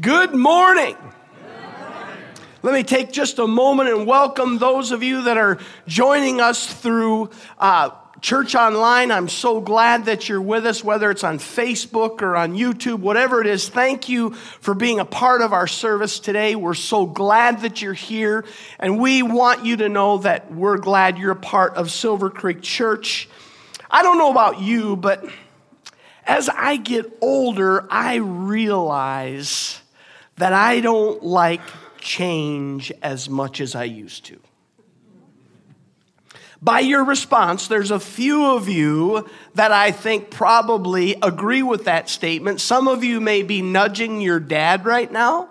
Good morning. Let me take just a moment and welcome those of you that are joining us through uh, Church Online. I'm so glad that you're with us, whether it's on Facebook or on YouTube, whatever it is. Thank you for being a part of our service today. We're so glad that you're here, and we want you to know that we're glad you're a part of Silver Creek Church. I don't know about you, but as I get older, I realize that I don't like change as much as I used to. By your response, there's a few of you that I think probably agree with that statement. Some of you may be nudging your dad right now.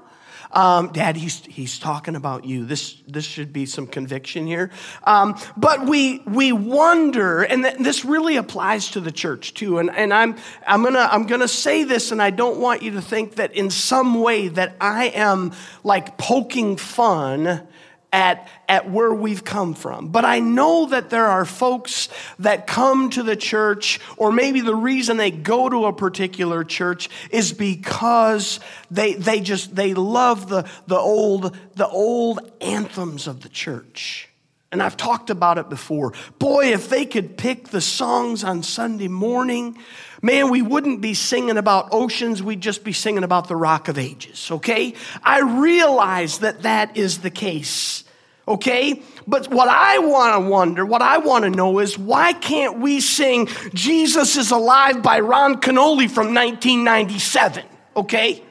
Um, Dad, he's, he's talking about you. This, this should be some conviction here. Um, but we, we wonder, and th- this really applies to the church too. And, and I'm, I'm gonna, I'm gonna say this, and I don't want you to think that in some way that I am like poking fun at, at where we've come from. But I know that there are folks that come to the church, or maybe the reason they go to a particular church is because they, they just they love the, the old the old anthems of the church. And I've talked about it before. Boy, if they could pick the songs on Sunday morning, man, we wouldn't be singing about oceans, we'd just be singing about the rock of ages, okay? I realize that that is the case, okay? But what I want to wonder, what I want to know is why can't we sing Jesus is Alive by Ron Kenoly from 1997, okay?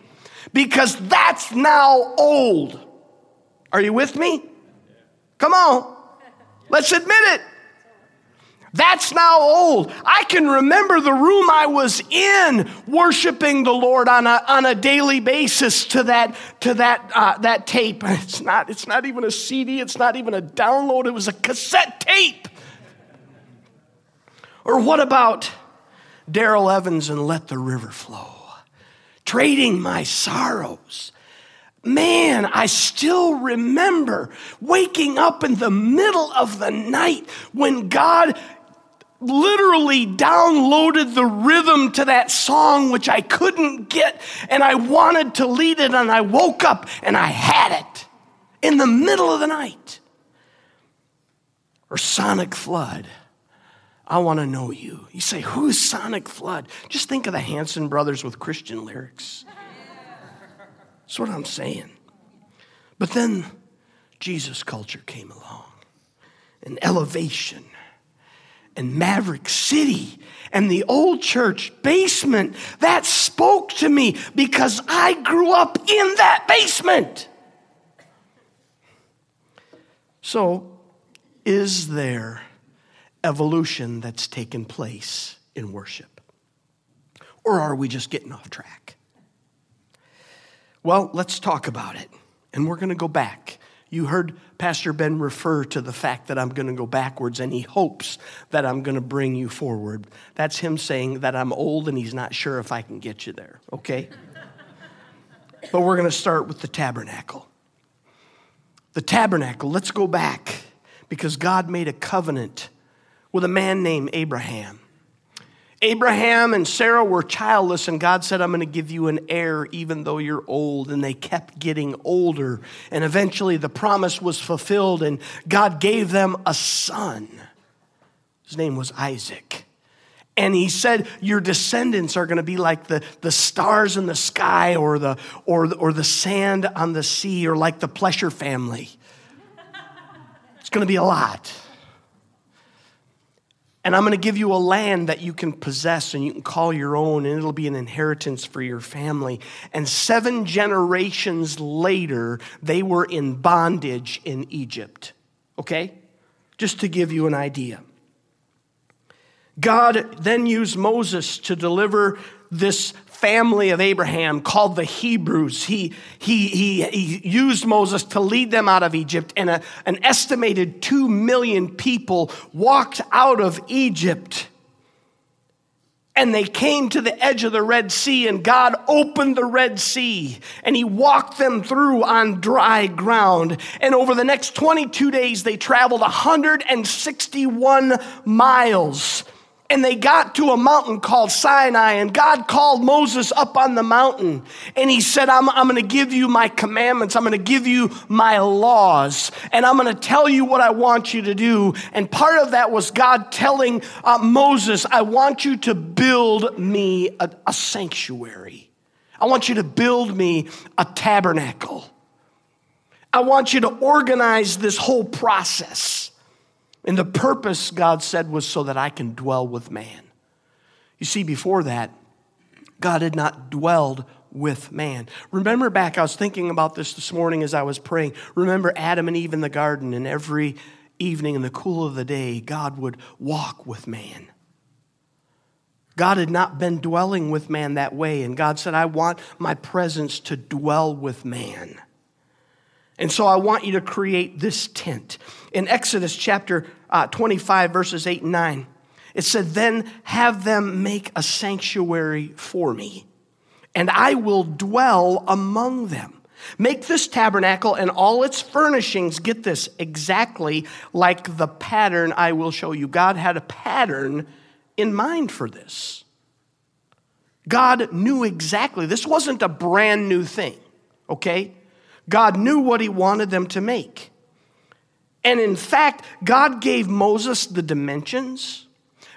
Because that's now old. Are you with me? Come on. Let's admit it. That's now old. I can remember the room I was in worshiping the Lord on a, on a daily basis to that, to that, uh, that tape. It's not, it's not even a CD, it's not even a download, it was a cassette tape. Or what about Darrell Evans and Let the River Flow? Trading my sorrows Man, I still remember waking up in the middle of the night when God literally downloaded the rhythm to that song, which I couldn't get, and I wanted to lead it, and I woke up and I had it in the middle of the night. Or Sonic Flood. I want to know you. You say, Who's Sonic Flood? Just think of the Hanson brothers with Christian lyrics. That's what I'm saying. But then Jesus culture came along, and elevation, and Maverick City, and the old church basement. That spoke to me because I grew up in that basement. So, is there evolution that's taken place in worship? Or are we just getting off track? Well, let's talk about it. And we're going to go back. You heard Pastor Ben refer to the fact that I'm going to go backwards and he hopes that I'm going to bring you forward. That's him saying that I'm old and he's not sure if I can get you there, okay? but we're going to start with the tabernacle. The tabernacle, let's go back because God made a covenant with a man named Abraham. Abraham and Sarah were childless, and God said, I'm going to give you an heir even though you're old. And they kept getting older. And eventually the promise was fulfilled, and God gave them a son. His name was Isaac. And he said, Your descendants are going to be like the, the stars in the sky or the, or, the, or the sand on the sea or like the Plesher family. It's going to be a lot. And I'm going to give you a land that you can possess and you can call your own, and it'll be an inheritance for your family. And seven generations later, they were in bondage in Egypt. Okay? Just to give you an idea. God then used Moses to deliver this family of Abraham called the Hebrews. He, he, he, he used Moses to lead them out of Egypt, and a, an estimated two million people walked out of Egypt. And they came to the edge of the Red Sea, and God opened the Red Sea, and He walked them through on dry ground. And over the next 22 days, they traveled 161 miles and they got to a mountain called Sinai, and God called Moses up on the mountain, and he said, I'm, I'm going to give you my commandments, I'm going to give you my laws, and I'm going to tell you what I want you to do. And part of that was God telling uh, Moses, I want you to build me a, a sanctuary. I want you to build me a tabernacle. I want you to organize this whole process. And the purpose, God said, was so that I can dwell with man. You see, before that, God had not dwelled with man. Remember back, I was thinking about this this morning as I was praying. Remember Adam and Eve in the garden, and every evening in the cool of the day, God would walk with man. God had not been dwelling with man that way, and God said, I want my presence to dwell with man. And so I want you to create this tent. In Exodus chapter uh, 25, verses 8 and 9, it said, Then have them make a sanctuary for me, and I will dwell among them. Make this tabernacle and all its furnishings, get this, exactly like the pattern I will show you. God had a pattern in mind for this. God knew exactly, this wasn't a brand new thing, okay? God knew what he wanted them to make. And in fact, God gave Moses the dimensions.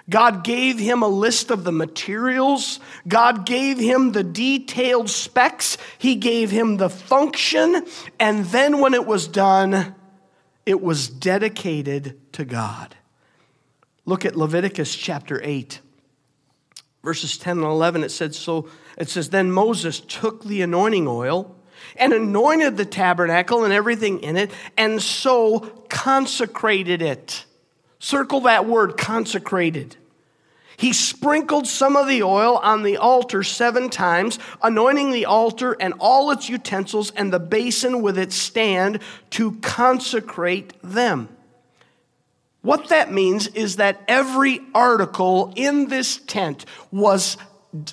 God gave him a list of the materials. God gave him the detailed specs. He gave him the function. And then when it was done, it was dedicated to God. Look at Leviticus chapter 8, verses 10 and 11. It said, So it says, Then Moses took the anointing oil and anointed the tabernacle and everything in it, and so consecrated it. Circle that word, consecrated. He sprinkled some of the oil on the altar seven times, anointing the altar and all its utensils and the basin with its stand to consecrate them. What that means is that every article in this tent was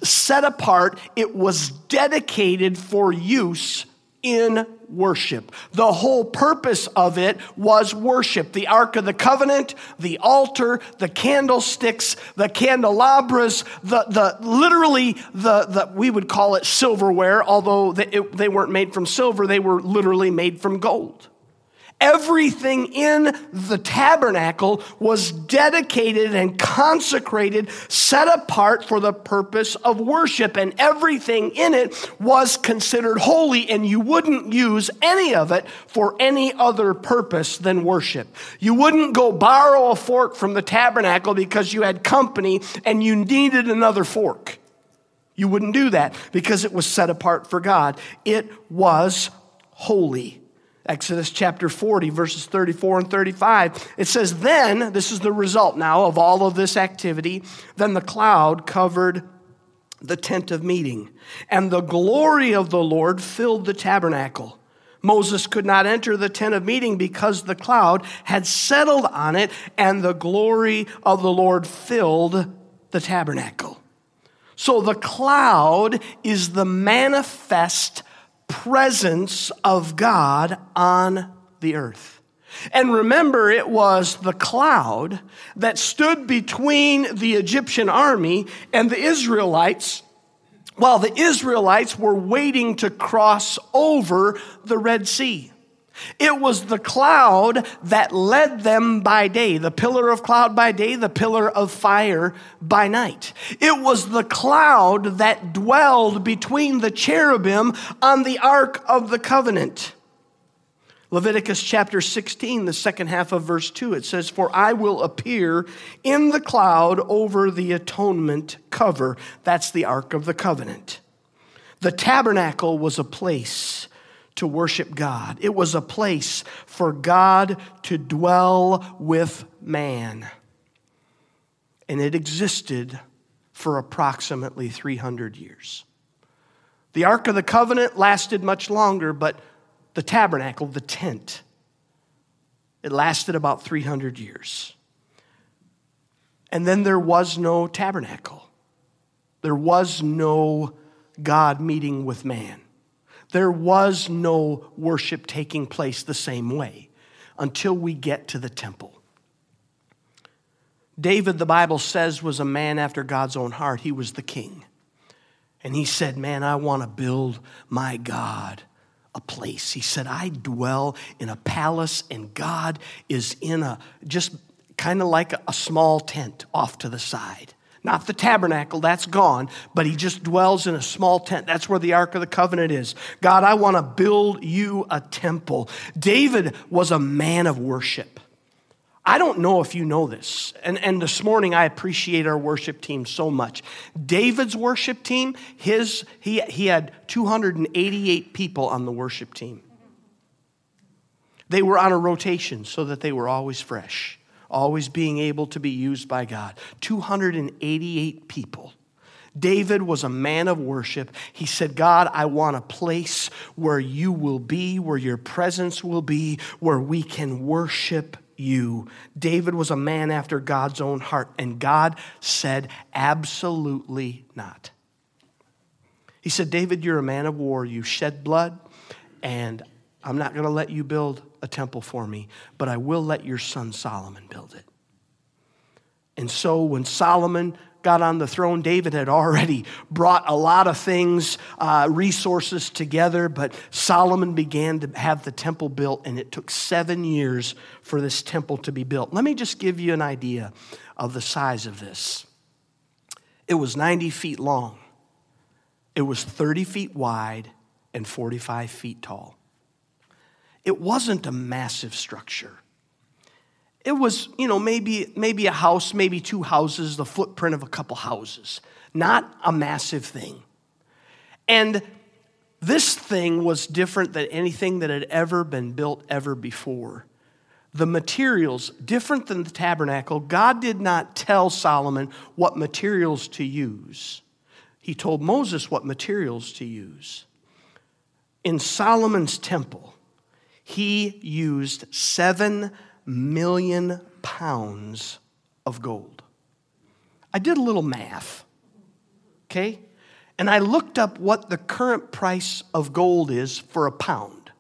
set apart, it was dedicated for use in worship. The whole purpose of it was worship. The Ark of the Covenant, the altar, the candlesticks, the candelabras, the, the literally the, the we would call it silverware, although they, it, they weren't made from silver, they were literally made from gold. Everything in the tabernacle was dedicated and consecrated, set apart for the purpose of worship, and everything in it was considered holy, and you wouldn't use any of it for any other purpose than worship. You wouldn't go borrow a fork from the tabernacle because you had company and you needed another fork. You wouldn't do that because it was set apart for God. It was holy. Exodus chapter 40, verses 34 and 35. It says, Then, this is the result now of all of this activity, then the cloud covered the tent of meeting, and the glory of the Lord filled the tabernacle. Moses could not enter the tent of meeting because the cloud had settled on it, and the glory of the Lord filled the tabernacle. So the cloud is the manifest presence of God on the earth. And remember, it was the cloud that stood between the Egyptian army and the Israelites while the Israelites were waiting to cross over the Red Sea. It was the cloud that led them by day, the pillar of cloud by day, the pillar of fire by night. It was the cloud that dwelled between the cherubim on the ark of the covenant. Leviticus chapter 16, the second half of verse 2, it says, For I will appear in the cloud over the atonement cover. That's the ark of the covenant. The tabernacle was a place to worship God. It was a place for God to dwell with man. And it existed for approximately 300 years. The Ark of the Covenant lasted much longer, but the tabernacle, the tent, it lasted about 300 years. And then there was no tabernacle. There was no God meeting with man there was no worship taking place the same way until we get to the temple. David, the Bible says, was a man after God's own heart. He was the king. And he said, Man, I want to build my God a place. He said, I dwell in a palace, and God is in a just kind of like a, small tent off to the side. Not the tabernacle, that's gone, but he just dwells in a small tent. That's where the Ark of the Covenant is. God, I want to build you a temple. David was a man of worship. I don't know if you know this, and, and this morning I appreciate our worship team so much. David's worship team, his, he, he had 288 people on the worship team. They were on a rotation so that they were always fresh, always being able to be used by God. 288 people. David was a man of worship. He said, God, I want a place where you will be, where your presence will be, where we can worship you. David was a man after God's own heart, and God said, Absolutely not. He said, David, you're a man of war. You shed blood, and I'm not going to let you build a temple for me, but I will let your son Solomon build it. And so when Solomon got on the throne, David had already brought a lot of things, uh, resources together, but Solomon began to have the temple built, and it took seven years for this temple to be built. Let me just give you an idea of the size of this. It was 90 feet long, it was 30 feet wide, and 45 feet tall. It wasn't a massive structure. It was, you know, maybe, maybe a house, maybe two houses, the footprint of a couple houses, not a massive thing. And this thing was different than anything that had ever been built ever before. The materials, different than the tabernacle, God did not tell Solomon what materials to use. He told Moses what materials to use. In Solomon's temple, he used seven million pounds of gold. I did a little math, okay? And I looked up what the current price of gold is for a pound.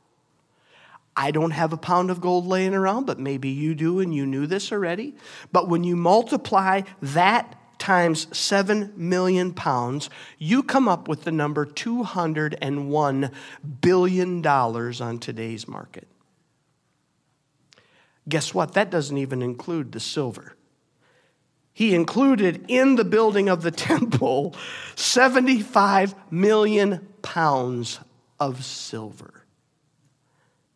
I don't have a pound of gold laying around, but maybe you do and you knew this already. But when you multiply that times 7 million pounds, you come up with the number $201 billion on today's market. Guess what? That doesn't even include the silver. He included in the building of the temple 75 million pounds of silver.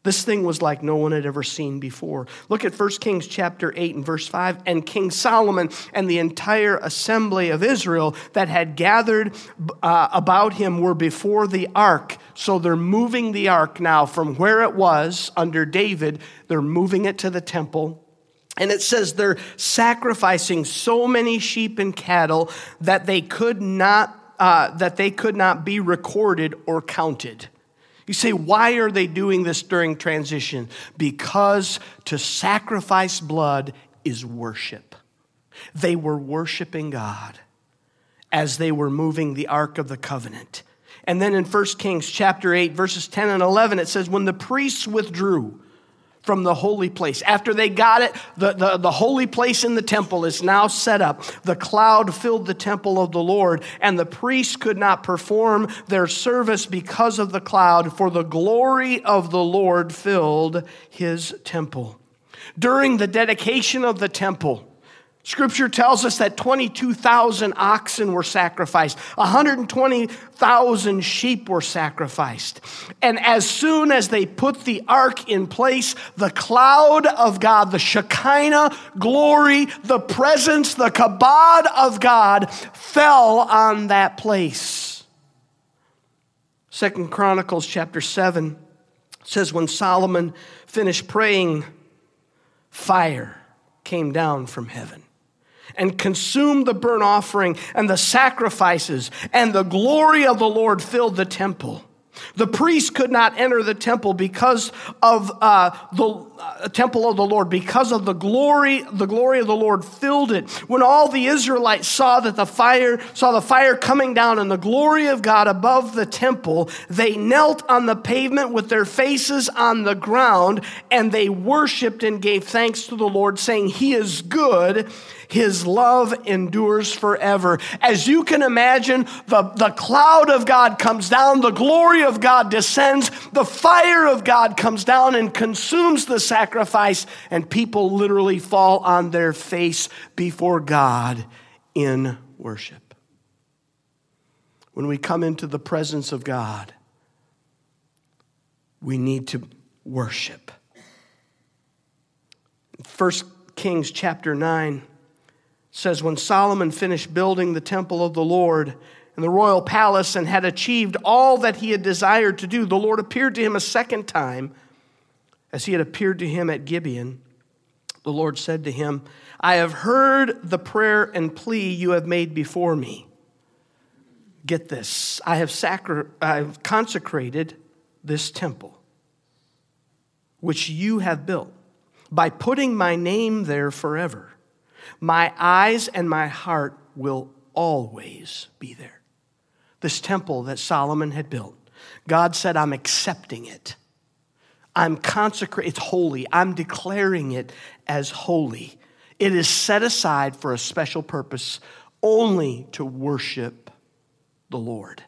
This thing was like no one had ever seen before. Look at 1 Kings chapter 8 and verse 5. And King Solomon and the entire assembly of Israel that had gathered uh, about him were before the ark. So they're moving the ark now from where it was under David, they're moving it to the temple. And it says they're sacrificing so many sheep and cattle that they could not, uh, that they could not be recorded or counted. You say, why are they doing this during transition? Because to sacrifice blood is worship. They were worshiping God as they were moving the Ark of the Covenant. And then in 1 Kings chapter 8, verses 10 and 11, it says, When the priests withdrew, from the holy place. After they got it, the, the, the, holy place in the temple is now set up. The cloud filled the temple of the Lord, and the priests could not perform their service because of the cloud, for the glory of the Lord filled his temple. During the dedication of the temple, Scripture tells us that 22,000 oxen were sacrificed, 120,000 sheep were sacrificed. And as soon as they put the ark in place, the cloud of God, the Shekinah glory, the presence, the kabod of God fell on that place. Second Chronicles chapter 7 says, When Solomon finished praying, fire came down from heaven and consumed the burnt offering and the sacrifices, and the glory of the Lord filled the temple. The priest could not enter the temple because of uh, the uh, temple of the Lord, because of the glory. The glory of the Lord filled it. When all the Israelites saw that the fire saw the fire coming down and the glory of God above the temple, they knelt on the pavement with their faces on the ground, and they worshipped and gave thanks to the Lord, saying, "He is good." His love endures forever. As you can imagine, the, the cloud of God comes down, the glory of God descends, the fire of God comes down and consumes the sacrifice, and people literally fall on their face before God in worship. When we come into the presence of God, we need to worship. 1 Kings chapter 9 says, When Solomon finished building the temple of the Lord and the royal palace and had achieved all that he had desired to do, the Lord appeared to him a second time as he had appeared to him at Gibeon. The Lord said to him, I have heard the prayer and plea you have made before me. Get this I have, sacri- I have consecrated this temple, which you have built by putting my name there forever. My eyes and my heart will always be there. This temple that Solomon had built, God said, I'm accepting it. I'm consecrating, it's holy. I'm declaring it as holy. It is set aside for a special purpose only to worship the Lord.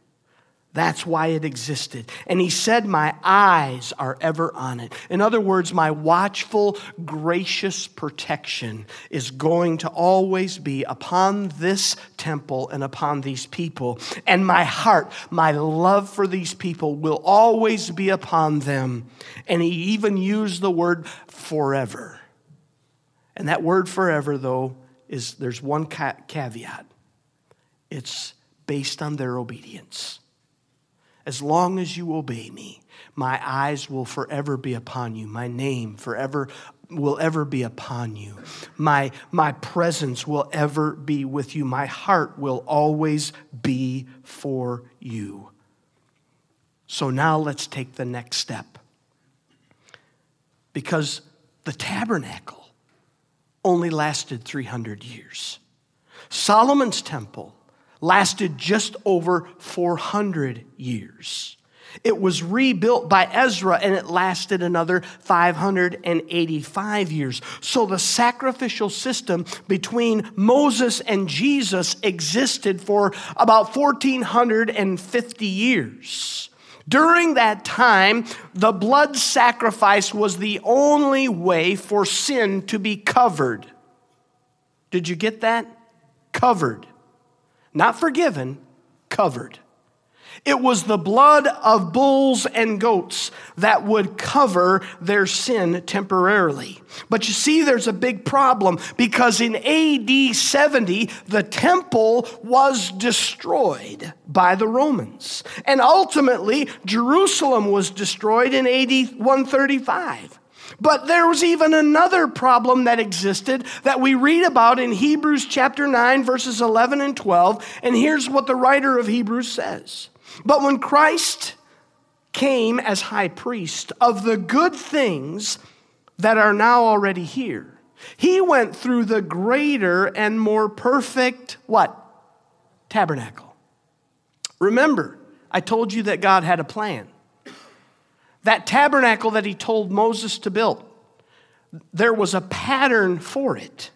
That's why it existed. And he said, My eyes are ever on it. In other words, my watchful, gracious protection is going to always be upon this temple and upon these people. And my heart, my love for these people will always be upon them. And he even used the word forever. And that word forever, though, is there's one caveat it's based on their obedience. As long as you obey me, my eyes will forever be upon you. My name forever will ever be upon you. My, my presence will ever be with you. My heart will always be for you. So now let's take the next step. Because the tabernacle only lasted 300 years. Solomon's temple lasted just over 400 years. It was rebuilt by Ezra and it lasted another 585 years. So the sacrificial system between Moses and Jesus existed for about 1450 years. During that time, the blood sacrifice was the only way for sin to be covered. Did you get that? Covered not forgiven, covered. It was the blood of bulls and goats that would cover their sin temporarily. But you see, there's a big problem because in AD 70, the temple was destroyed by the Romans. And ultimately, Jerusalem was destroyed in AD 135. But there was even another problem that existed that we read about in Hebrews chapter 9, verses 11 and 12. And here's what the writer of Hebrews says But when Christ came as high priest of the good things that are now already here, he went through the greater and more perfect what? Tabernacle. Remember, I told you that God had a plan. That tabernacle that he told Moses to build, there was a pattern for it.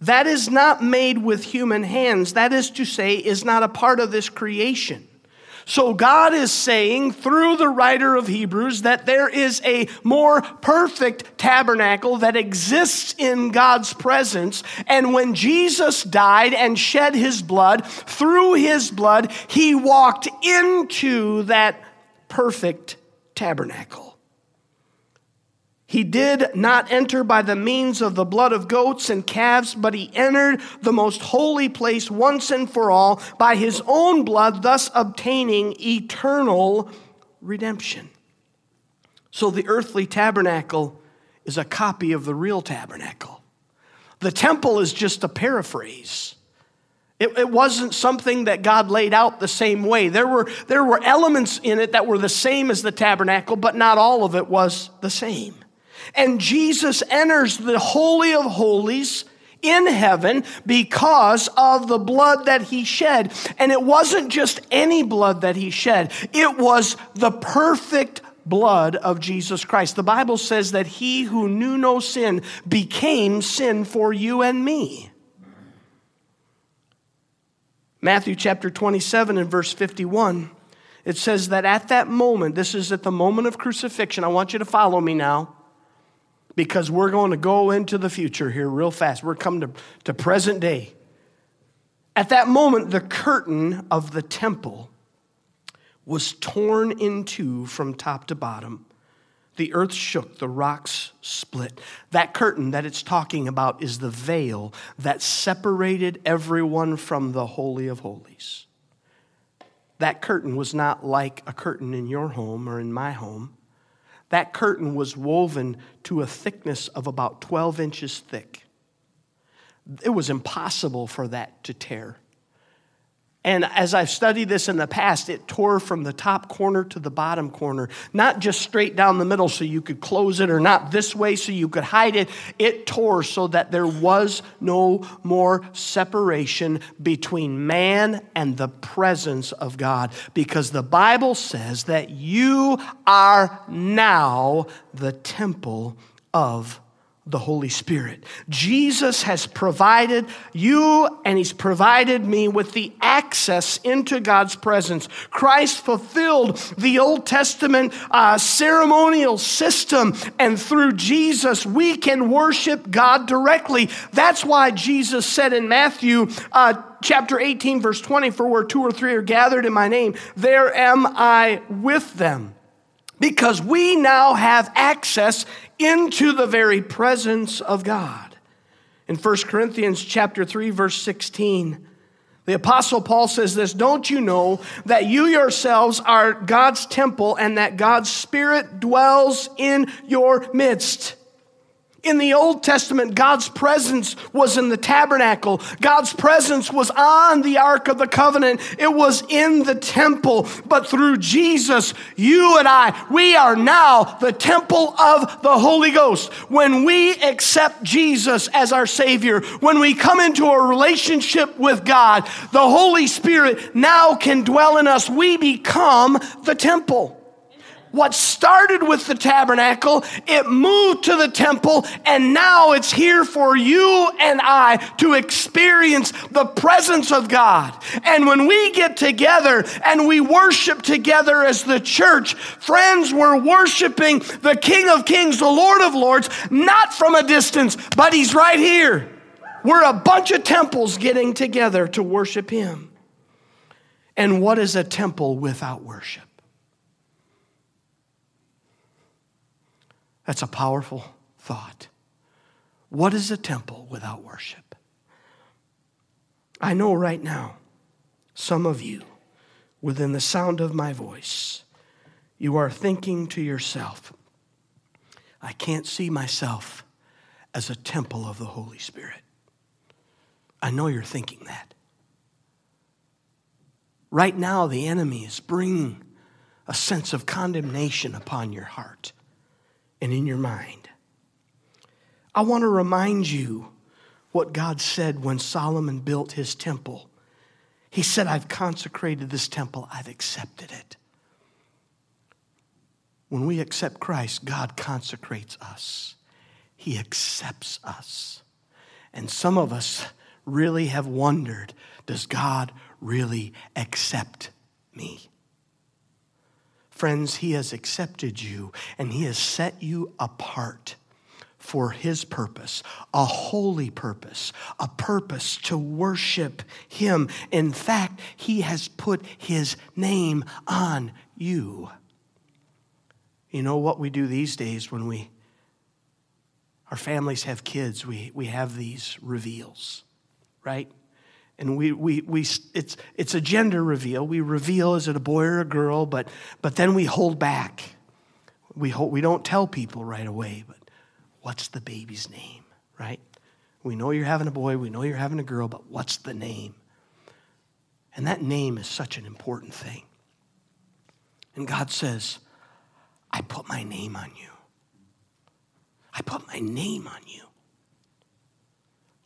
That is not made with human hands. That is to say, is not a part of this creation. So God is saying through the writer of Hebrews that there is a more perfect tabernacle that exists in God's presence. And when Jesus died and shed his blood, through his blood, he walked into that perfect tabernacle. He did not enter by the means of the blood of goats and calves, but he entered the most holy place once and for all by his own blood, thus obtaining eternal redemption. So the earthly tabernacle is a copy of the real tabernacle. The temple is just a paraphrase. It, it, wasn't something that God laid out the same way. There were, there were elements in it that were the same as the tabernacle, but not all of it was the same. And Jesus enters the Holy of Holies in heaven because of the blood that he shed. And it wasn't just any blood that he shed, it was the perfect blood of Jesus Christ. The Bible says that he who knew no sin became sin for you and me. Matthew chapter 27 and verse 51, it says that at that moment, this is at the moment of crucifixion. I want you to follow me now because we're going to go into the future here real fast. We're coming to, to present day. At that moment, the curtain of the temple was torn in two from top to bottom. The earth shook, the rocks split. That curtain that it's talking about is the veil that separated everyone from the Holy of Holies. That curtain was not like a curtain in your home or in my home. That curtain was woven to a thickness of about 12 inches thick. It was impossible for that to tear. And as I've studied this in the past, it tore from the top corner to the bottom corner, not just straight down the middle so you could close it, or not this way so you could hide it. It tore so that there was no more separation between man and the presence of God. Because the Bible says that you are now the temple of the Holy Spirit. Jesus has provided you and He's provided me with the access into God's presence. Christ fulfilled the Old Testament uh, ceremonial system, and through Jesus, we can worship God directly. That's why Jesus said in Matthew, uh, chapter 18, verse 20, For where two or three are gathered in my name, there am I with them because we now have access into the very presence of God. In 1 Corinthians chapter 3 verse 16, the apostle Paul says this, don't you know that you yourselves are God's temple and that God's spirit dwells in your midst? In the Old Testament, God's presence was in the tabernacle. God's presence was on the Ark of the Covenant. It was in the temple. But through Jesus, you and I, we are now the temple of the Holy Ghost. When we accept Jesus as our Savior, when we come into a relationship with God, the Holy Spirit now can dwell in us. We become the temple. What started with the tabernacle, it moved to the temple, and now it's here for you and I to experience the presence of God. And when we get together and we worship together as the church, friends, we're worshiping the King of Kings, the Lord of Lords, not from a distance, but He's right here. We're a bunch of temples getting together to worship Him. And what is a temple without worship? That's a powerful thought. What is a temple without worship? I know right now, some of you, within the sound of my voice, you are thinking to yourself, I can't see myself as a temple of the Holy Spirit. I know you're thinking that. Right now, the enemy is bringing a sense of condemnation upon your heart and in your mind. I want to remind you what God said when Solomon built his temple. He said, I've consecrated this temple, I've accepted it. When we accept Christ, God consecrates us, He accepts us. And some of us really have wondered does God really accept me? Friends, He has accepted you and He has set you apart for His purpose, a holy purpose, a purpose to worship Him. In fact, He has put His name on you. You know what we do these days when we, our families have kids, we, we have these reveals, right? And we, we, we it's, it's a gender reveal. We reveal is it a boy or a girl? But, but then we hold back. We, hold, we don't tell people right away but what's the baby's name right? We know you're having a boy we know you're having a girl but what's the name? And that name is such an important thing. And god says i put my name on you. I put my name on you.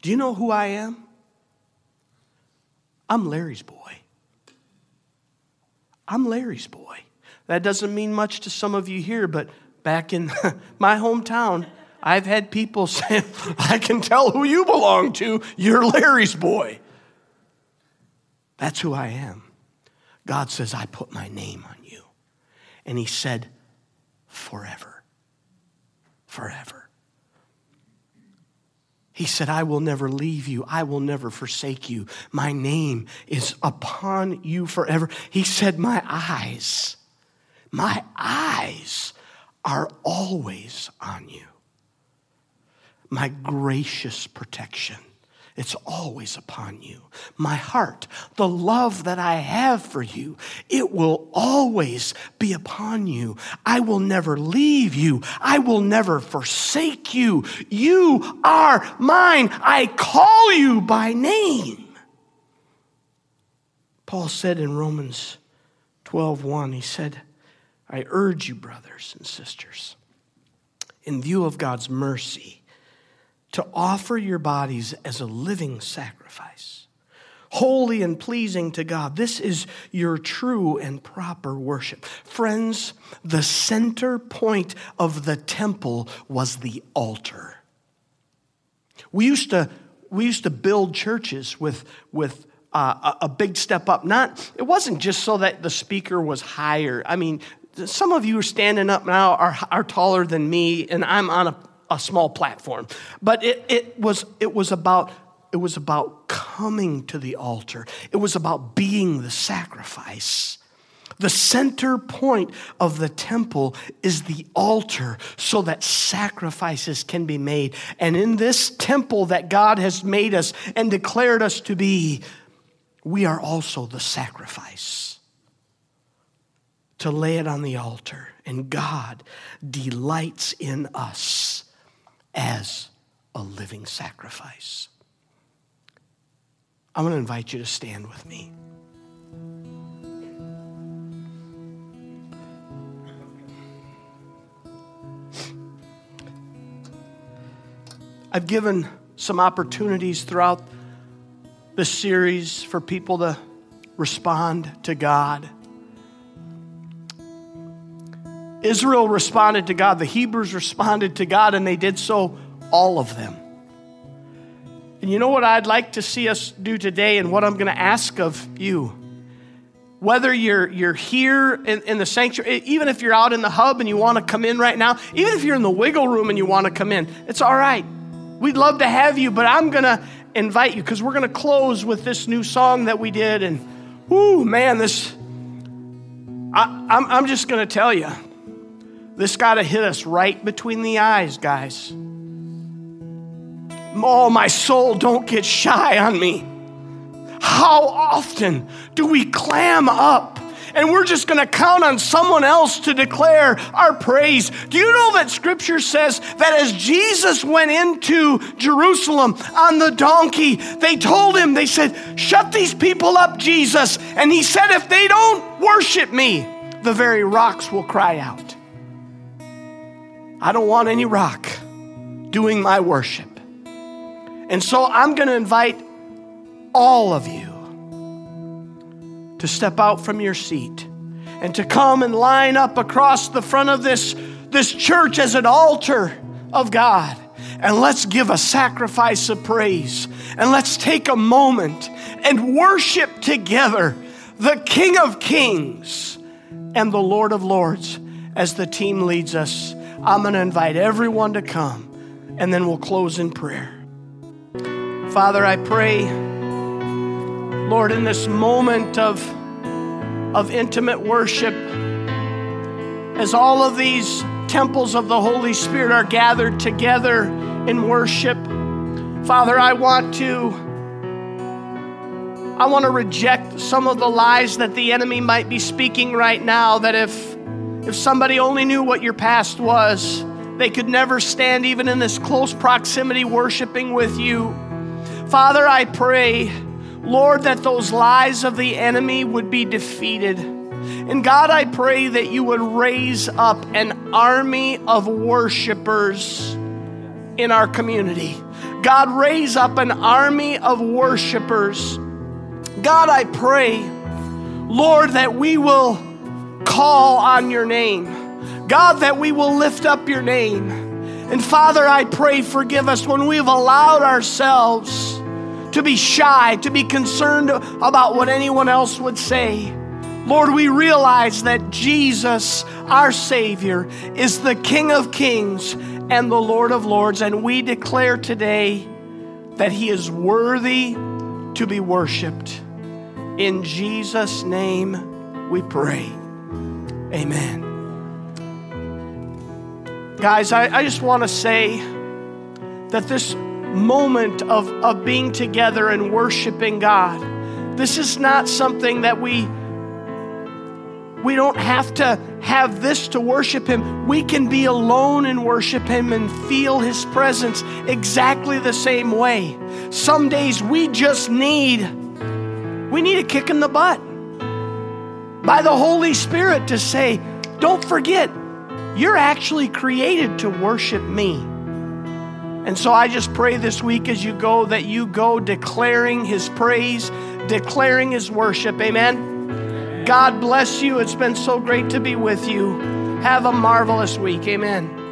Do you know who i am I'm Larry's boy. I'm Larry's boy. That doesn't mean much to some of you here, but back in my hometown, I've had people say, I can tell who you belong to. You're Larry's boy. That's who I am. God says, I put my name on you. And He said, forever. Forever. He said, I will never leave you. I will never forsake you. My name is upon you forever. He said, My eyes, my eyes are always on you. My gracious protection it's always upon you. My heart, the love that I have for you, it will always be upon you. I will never leave you. I will never forsake you. You are mine. I call you by name. Paul said in Romans 12:1, he said, I urge you, brothers and sisters, in view of God's mercy, to offer your bodies as a living sacrifice, holy and pleasing to God. This is your true and proper worship. Friends, the center point of the temple was the altar. We used to, we used to build churches with, with uh, a, a big step up. Not, it wasn't just so that the speaker was higher. I mean, some of you are standing up now are, are taller than me, and I'm on a a small platform. But it, it, was, it, was about, it was about coming to the altar, it was about being the sacrifice. The center point of the temple is the altar so that sacrifices can be made. And in this temple that God has made us and declared us to be, we are also the sacrifice. To lay it on the altar. And God delights in us as a living sacrifice. I want to invite you to stand with me. I've given some opportunities throughout this series for people to respond to God. Israel responded to God, the Hebrews responded to God, and they did so, all of them. And you know what I'd like to see us do today, and what I'm going to ask of you? Whether you're, you're here in, in the sanctuary, even if you're out in the hub and you want to come in right now, even if you're in the wiggle room and you want to come in, it's all right. We'd love to have you, but I'm going to invite you because we're going to close with this new song that we did. And, whoo, man, this, I, I'm, I'm just going to tell you, this got to hit us right between the eyes, guys. Oh, my soul, don't get shy on me. How often do we clam up and we're just going to count on someone else to declare our praise? Do you know that scripture says that as Jesus went into Jerusalem on the donkey, they told him, they said, Shut these people up, Jesus. And he said, If they don't worship me, the very rocks will cry out. I don't want any rock doing my worship. And so I'm going to invite all of you to step out from your seat and to come and line up across the front of this, this church as an altar of God. And let's give a sacrifice of praise. And let's take a moment and worship together the King of Kings and the Lord of Lords as the team leads us I'm going to invite everyone to come, and then we'll close in prayer. Father, I pray, Lord, in this moment of, of intimate worship, as all of these temples of the Holy Spirit are gathered together in worship, Father, I want to. I want to reject some of the lies that the enemy might be speaking right now that if if somebody only knew what your past was, they could never stand even in this close proximity worshiping with you. Father, I pray, Lord, that those lies of the enemy would be defeated. And God, I pray that you would raise up an army of worshipers in our community. God, raise up an army of worshipers. God, I pray, Lord, that we will call on your name. God, that we will lift up your name. And Father, I pray, forgive us when we've allowed ourselves to be shy, to be concerned about what anyone else would say. Lord, we realize that Jesus, our Savior, is the King of Kings and the Lord of Lords, and we declare today that He is worthy to be worshiped. In Jesus' name we pray. Amen. Guys, I, I just want to say that this moment of, of being together and worshiping God, this is not something that we we don't have to have this to worship Him. We can be alone and worship Him and feel His presence exactly the same way. Some days we just need, we need a kick in the butt by the Holy Spirit to say, don't forget, you're actually created to worship me. And so I just pray this week as you go that you go declaring His praise, declaring His worship. Amen. God bless you. It's been so great to be with you. Have a marvelous week. Amen.